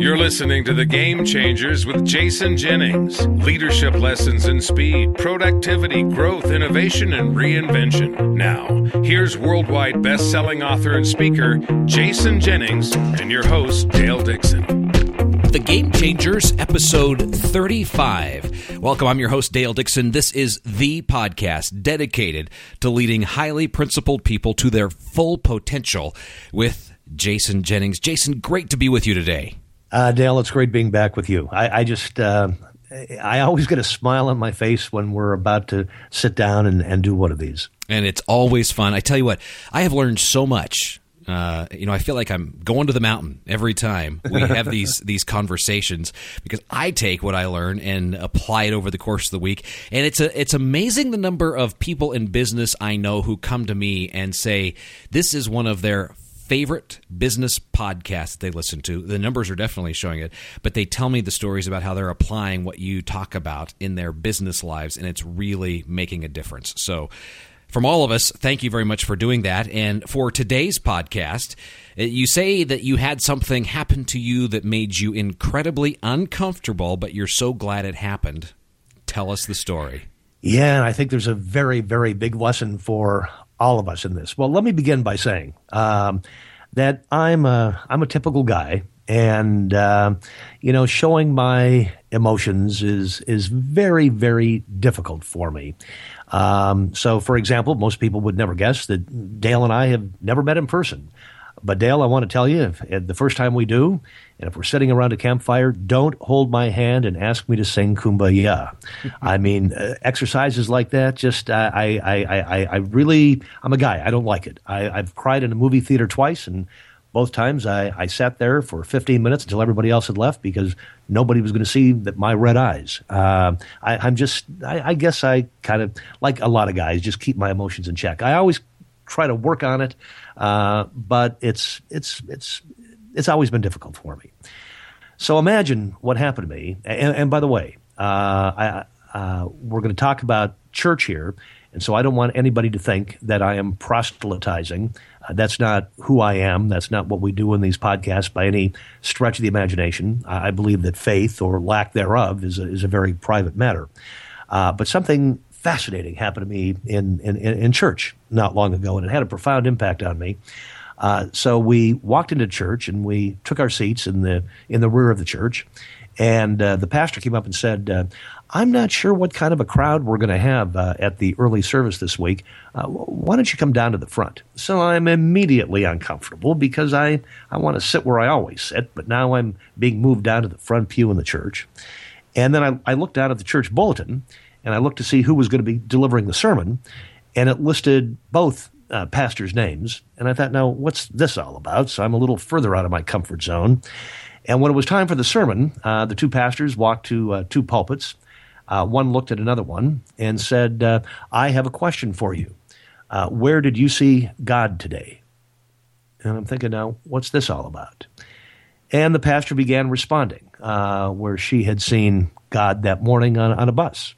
You're listening to The Game Changers with Jason Jennings. Leadership lessons in speed, productivity, growth, innovation, and reinvention. Now, here's worldwide best selling author and speaker, Jason Jennings, and your host, Dale Dixon. The Game Changers, episode 35. Welcome, I'm your host, Dale Dixon. This is the podcast dedicated to leading highly principled people to their full potential with Jason Jennings. Jason, great to be with you today. Uh, Dale, it's great being back with you. I, I just, uh, I always get a smile on my face when we're about to sit down and, and do one of these. And it's always fun. I tell you what, I have learned so much uh, you know, I feel like I'm going to the mountain every time we have these these conversations because I take what I learn and apply it over the course of the week. And it's a it's amazing the number of people in business I know who come to me and say this is one of their favorite business podcasts they listen to. The numbers are definitely showing it, but they tell me the stories about how they're applying what you talk about in their business lives, and it's really making a difference. So from all of us, thank you very much for doing that. And for today's podcast, uh, you say that you had something happen to you that made you incredibly uncomfortable, but you're so glad it happened. Tell us the story. Yeah, and I think there's a very, very big lesson for all of us in this. Well, let me begin by saying um, that I'm a I'm a typical guy, and uh, you know, showing my emotions is is very, very difficult for me. Um, so, for example, most people would never guess that Dale and I have never met in person. But Dale, I want to tell you, if, if the first time we do, and if we're sitting around a campfire, don't hold my hand and ask me to sing "Kumbaya." I mean, uh, exercises like that. Just uh, I, I, I, I really, I'm a guy. I don't like it. I, I've cried in a movie theater twice, and both times I, I sat there for 15 minutes until everybody else had left because nobody was going to see that my red eyes. Uh, I, am just, I, I, guess I kind of, like a lot of guys, just keep my emotions in check. I always try to work on it, uh, but it's, it's, it's, it's always been difficult for me. So imagine what happened to me. And, and by the way, uh, I, uh, we're going to talk about church here. And so I don't want anybody to think that I am proselytizing. Uh, that's not who I am. That's not what we do in these podcasts by any stretch of the imagination. I, I believe that faith or lack thereof is a, is a very private matter. Uh, but something fascinating happened to me in, in, in church not long ago, and it had a profound impact on me. Uh, so we walked into church and we took our seats in the in the rear of the church, and uh, the pastor came up and said, uh, I'm not sure what kind of a crowd we're going to have uh, at the early service this week. Uh, why don't you come down to the front? So I'm immediately uncomfortable because I, I want to sit where I always sit, but now I'm being moved down to the front pew in the church. And then I, I looked down at the church bulletin and I looked to see who was going to be delivering the sermon, and it listed both uh, pastors' names. And I thought, now, what's this all about? So I'm a little further out of my comfort zone. And when it was time for the sermon, uh, the two pastors walked to uh, two pulpits uh, one looked at another one and said, uh, I have a question for you. Uh, where did you see God today? And I'm thinking, now, what's this all about? And the pastor began responding, where she had seen God that morning on, on a bus.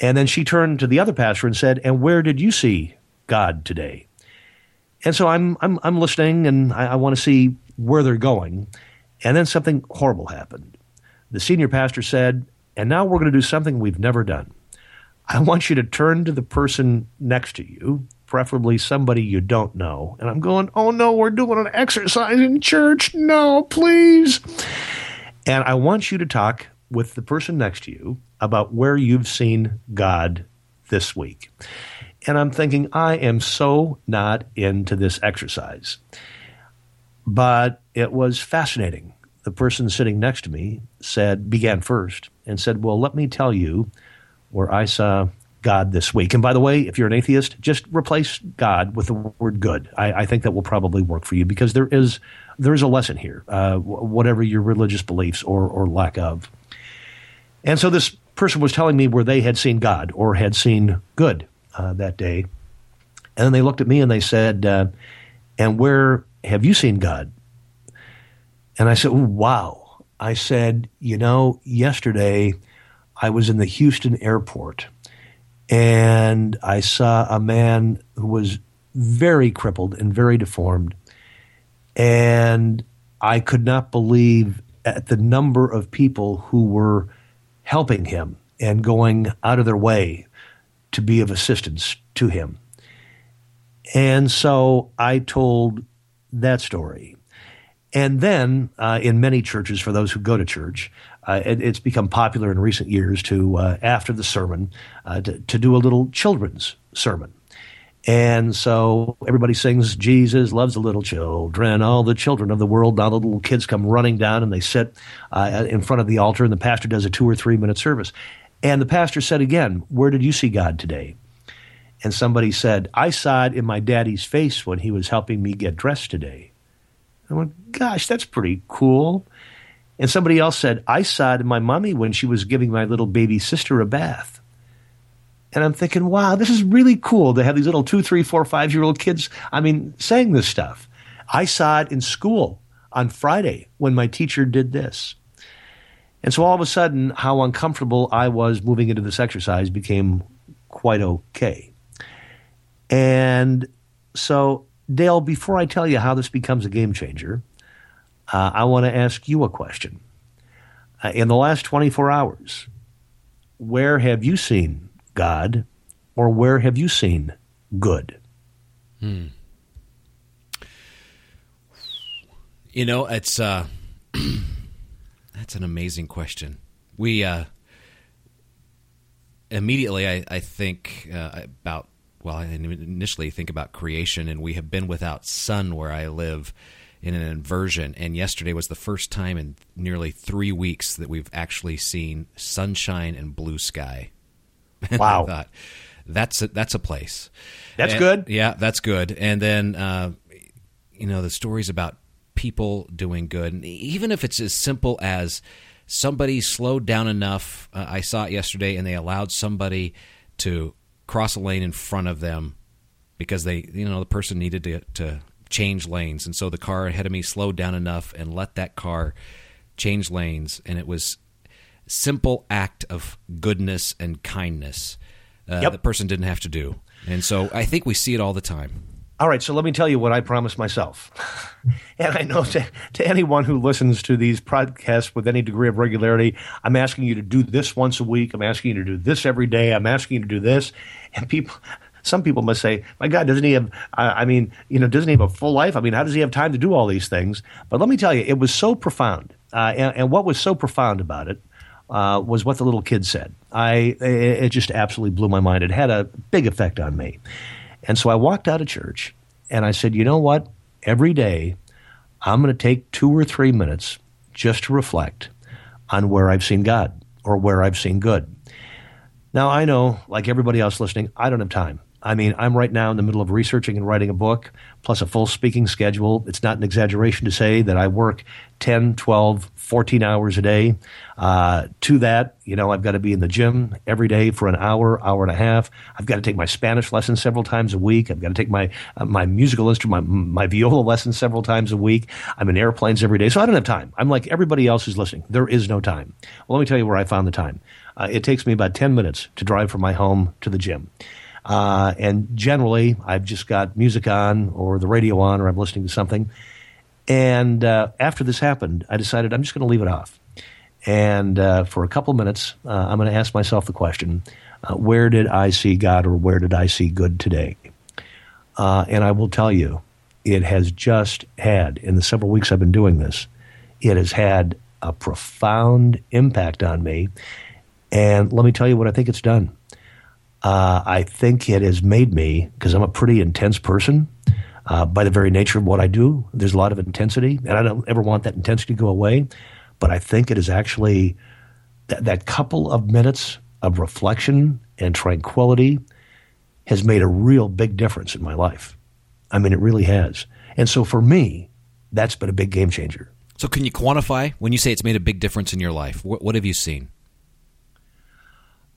And then she turned to the other pastor and said, And where did you see God today? And so I'm, I'm, I'm listening and I, I want to see where they're going. And then something horrible happened. The senior pastor said, and now we're going to do something we've never done. I want you to turn to the person next to you, preferably somebody you don't know. And I'm going, oh no, we're doing an exercise in church. No, please. And I want you to talk with the person next to you about where you've seen God this week. And I'm thinking, I am so not into this exercise. But it was fascinating. The person sitting next to me said, began first and said, Well, let me tell you where I saw God this week. And by the way, if you're an atheist, just replace God with the word good. I, I think that will probably work for you because there is there is a lesson here, uh, whatever your religious beliefs or, or lack of. And so this person was telling me where they had seen God or had seen good uh, that day. And then they looked at me and they said, uh, And where have you seen God? And I said, Wow. I said, you know, yesterday I was in the Houston airport and I saw a man who was very crippled and very deformed. And I could not believe at the number of people who were helping him and going out of their way to be of assistance to him. And so I told that story. And then, uh, in many churches, for those who go to church, uh, it, it's become popular in recent years to, uh, after the sermon, uh, to, to do a little children's sermon. And so everybody sings, Jesus loves the little children, all the children of the world. Now the little kids come running down and they sit uh, in front of the altar, and the pastor does a two or three minute service. And the pastor said again, Where did you see God today? And somebody said, I saw it in my daddy's face when he was helping me get dressed today. I went, Gosh, that's pretty cool. And somebody else said, I saw it in my mommy when she was giving my little baby sister a bath. And I'm thinking, wow, this is really cool to have these little two, three, four, five year old kids, I mean, saying this stuff. I saw it in school on Friday when my teacher did this. And so all of a sudden, how uncomfortable I was moving into this exercise became quite okay. And so, Dale, before I tell you how this becomes a game changer, uh, I want to ask you a question. Uh, in the last 24 hours, where have you seen God or where have you seen good? Hmm. You know, it's uh, that's an amazing question. We uh, immediately, I, I think uh, about well, I initially think about creation, and we have been without sun where I live in an inversion. And yesterday was the first time in nearly three weeks that we've actually seen sunshine and blue sky. Wow. thought, that's a, that's a place. That's And- good. Yeah, that's good. And then, uh, you know, the stories about people doing good, and even if it's as simple as somebody slowed down enough. Uh, I saw it yesterday, and they allowed somebody to cross a lane in front of them because they, you know, the person needed to, to change lanes, and so the car ahead of me slowed down enough and let that car change lanes, and it was simple act of goodness and kindness uh, Yep. the person didn't have to do. And so I think we see it all the time. All right, so let me tell you what I promised myself. and I know to, to anyone who listens to these podcasts with any degree of regularity, I'm asking you to do this once a week. I'm asking you to do this every day. I'm asking you to do this. And people, some people must say, my God, doesn't he have, I I mean, you know, doesn't he have a full life? I mean, how does he have time to do all these things? But let me tell you, it was so profound. Uh, and, and what was so profound about it uh, was what the little kid said. I it, it just absolutely blew my mind. It had a big effect on me. And so I walked out of church and I said, you know what? Every day I'm going to take two or three minutes just to reflect on where I've seen God or where I've seen good. Now, I know, like everybody else listening, I don't have time. I mean, I'm right now in the middle of researching and writing a book, plus a full speaking schedule. It's not an exaggeration to say that I work 10, 12, 14 hours a day. Uh, to that, you know, I've got to be in the gym every day for an hour, hour and a half. I've got to take my Spanish lesson several times a week. I've got to take my uh, my musical instrument, my, my viola lesson several times a week. I'm in airplanes every day, so I don't have time. I'm like everybody else who's listening. There is no time. Well, let me tell you where I found the time. Uh, it takes me about 10 minutes to drive from my home to the gym. Uh, and generally, I've just got music on or the radio on or I'm listening to something. And uh, after this happened, I decided I'm just going to leave it off. And uh, for a couple minutes, uh, I'm going to ask myself the question uh, where did I see God or where did I see good today? Uh, and I will tell you, it has just had, in the several weeks I've been doing this, it has had a profound impact on me. And let me tell you what I think it's done. Uh, I think it has made me, because I'm a pretty intense person uh, by the very nature of what I do, there's a lot of intensity, and I don't ever want that intensity to go away. But I think it is actually that, that couple of minutes of reflection and tranquility has made a real big difference in my life. I mean, it really has. And so for me, that's been a big game changer. So, can you quantify when you say it's made a big difference in your life? What, what have you seen?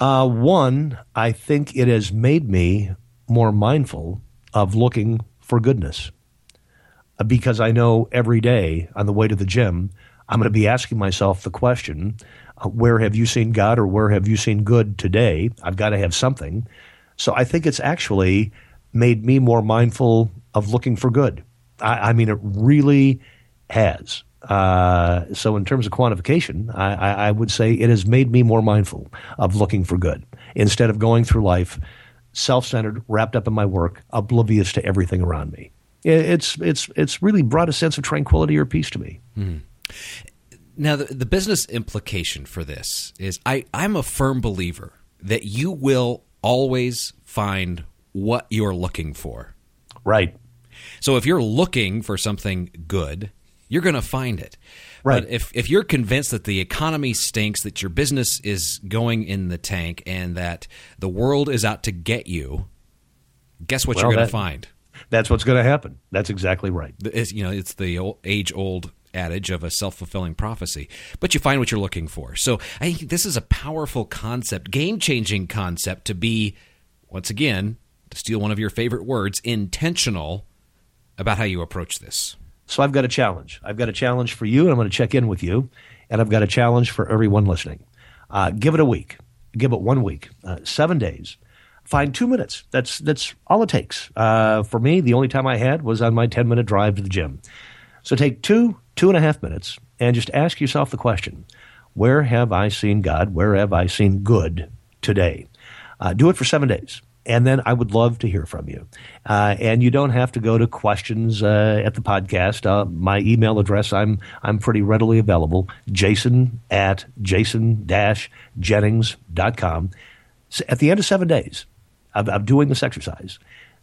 Uh, one, I think it has made me more mindful of looking for goodness. Uh, Because I know every day on the way to the gym, I'm going to be asking myself the question uh, where have you seen God or where have you seen good today? I've got to have something. So I think it's actually made me more mindful of looking for good. I, I mean, it really has. Uh, so, in terms of quantification, I, I, I would say it has made me more mindful of looking for good instead of going through life self centered, wrapped up in my work, oblivious to everything around me. It's, it's, it's really brought a sense of tranquility or peace to me. Mm. Now, the, the business implication for this is I, I'm a firm believer that you will always find what you're looking for. Right. So if you're looking for something good, you're going to find it. Right. But if, if you're convinced that the economy stinks, that your business is going in the tank, and that the world is out to get you, guess what well, you're going to find? That's what's going to happen. That's exactly right. It's, you know, it's the age old adage of a self fulfilling prophecy, but you find what you're looking for. So I think this is a powerful concept, game changing concept to be, once again, to steal one of your favorite words, intentional about how you approach this. So I've got a challenge. I've got a challenge for you, and I'm going to check in with you. And I've got a challenge for everyone listening. Uh, give it a week. Give it one week, uh, seven days. Find two minutes. That's that's all it takes. Uh, for me, the only time I had was on my 10 minute drive to the gym. So take two, two and a half minutes, and just ask yourself the question Where have I seen God? Where have I seen good today? Uh, do it for seven days and then I would love to hear from you. Uh, and you don't have to go to questions uh, at the podcast. Uh, my email address, I'm I'm pretty readily available. Jason at jason-jennings.com. So at the end of seven days of doing this exercise,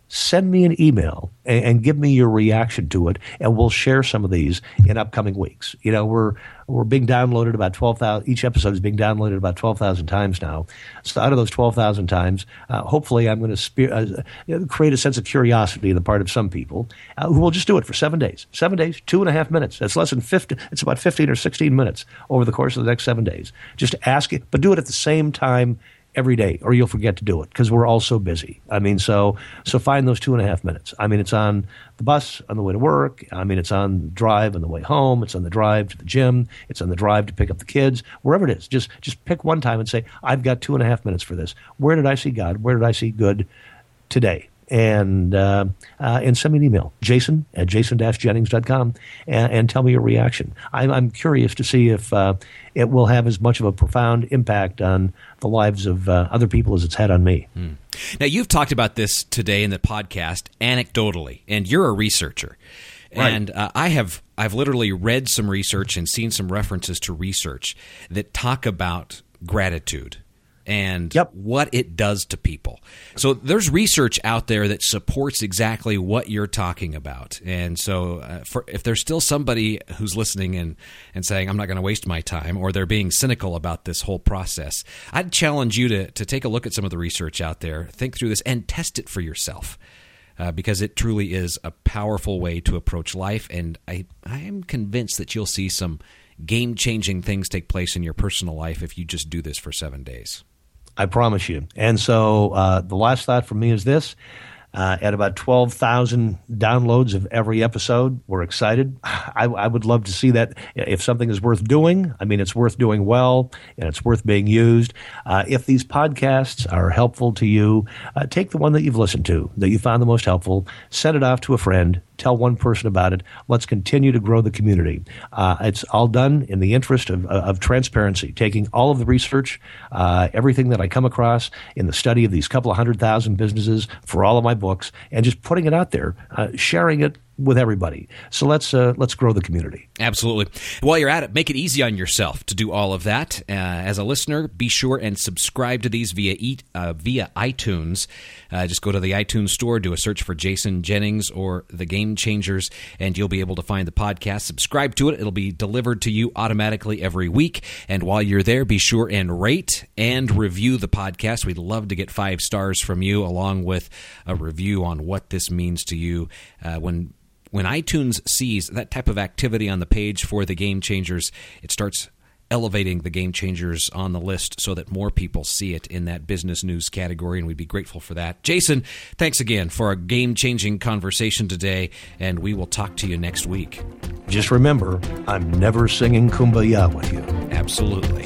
send me an email and, and, give me your reaction to it, and we'll share some of these in upcoming weeks. You know, we're we're being downloaded about twelve thousand. Each episode is being downloaded about twelve thousand times now. So out of those twelve thousand times, uh, hopefully, I'm going to spe- uh, create a sense of curiosity in the part of some people uh, who will just do it for seven days. Seven days, two and a half minutes. That's less than fifty. It's about fifteen or sixteen minutes over the course of the next seven days. Just ask it, but do it at the same time every day or you'll forget to do it because we're all so busy. I mean, so so find those two and a half minutes. I mean, it's on the bus on the way to work. I mean, it's on the drive on the way home. It's on the drive to the gym. It's on the drive to pick up the kids. Wherever it is, just just pick one time and say, "I've got two and a half minutes for this." Where did I see God? Where did I see good today? And uh, uh, and send me an email, jason at jason-jennings.com, and, and tell me your reaction. I'm, I'm curious to see if uh, it will have as much of a profound impact on the lives of uh, other people as it's had on me. Hmm. Now, you've talked about this today in the podcast anecdotally, and you're a researcher. Right. And uh, I have I've literally read some research and seen some references to research that talk about gratitude and yep. what it does to people. So there's research out there that supports exactly what you're talking about. And so uh, for, if there's still somebody who's listening and, and saying, I'm not going to waste my time, or they're being cynical about this whole process, I'd challenge you to, to take a look at some of the research out there, think through this, and test it for yourself. Uh, because it truly is a powerful way to approach life. And I, I am convinced that you'll see some game changing things take place in your personal life if you just do this for seven days. I promise you. And so uh, the last thought for me is this. Uh, at about 12,000 downloads of every episode. We're excited. I, I, would love to see that. If something is worth doing, I mean, it's worth doing well and it's worth being used. Uh, if these podcasts are helpful to you, uh, take the one that you've listened to, that you found the most helpful, send it off to a friend, tell one person about it. Let's continue to grow the community. Uh, it's all done in the interest of, of transparency, taking all of the research, uh, everything that I come across in the study of these couple of hundred thousand businesses for all of my books, and just putting it out there, uh, sharing it with everybody. So let's uh, let's grow the community. Absolutely. While you're at it, make it easy on yourself to do all of that. Uh, as a listener, be sure and subscribe to these via e- uh, via iTunes. Uh, just go to the iTunes store, do a search for Jason Jennings or the Game Changers, and you'll be able to find the podcast. Subscribe to it; it'll be delivered to you automatically every week. And while you're there, be sure and rate and review the podcast. We'd love to get five stars from you, along with a review on what this means to you uh, when when iTunes sees that type of activity on the page for the game changers, it starts elevating the game changers on the list so that more people see it in that business news category, and we'd be grateful for that. Jason, thanks again for a game changing conversation today, and we will talk to you next week. Just remember, I'm never singing Kumbaya with you. Absolutely.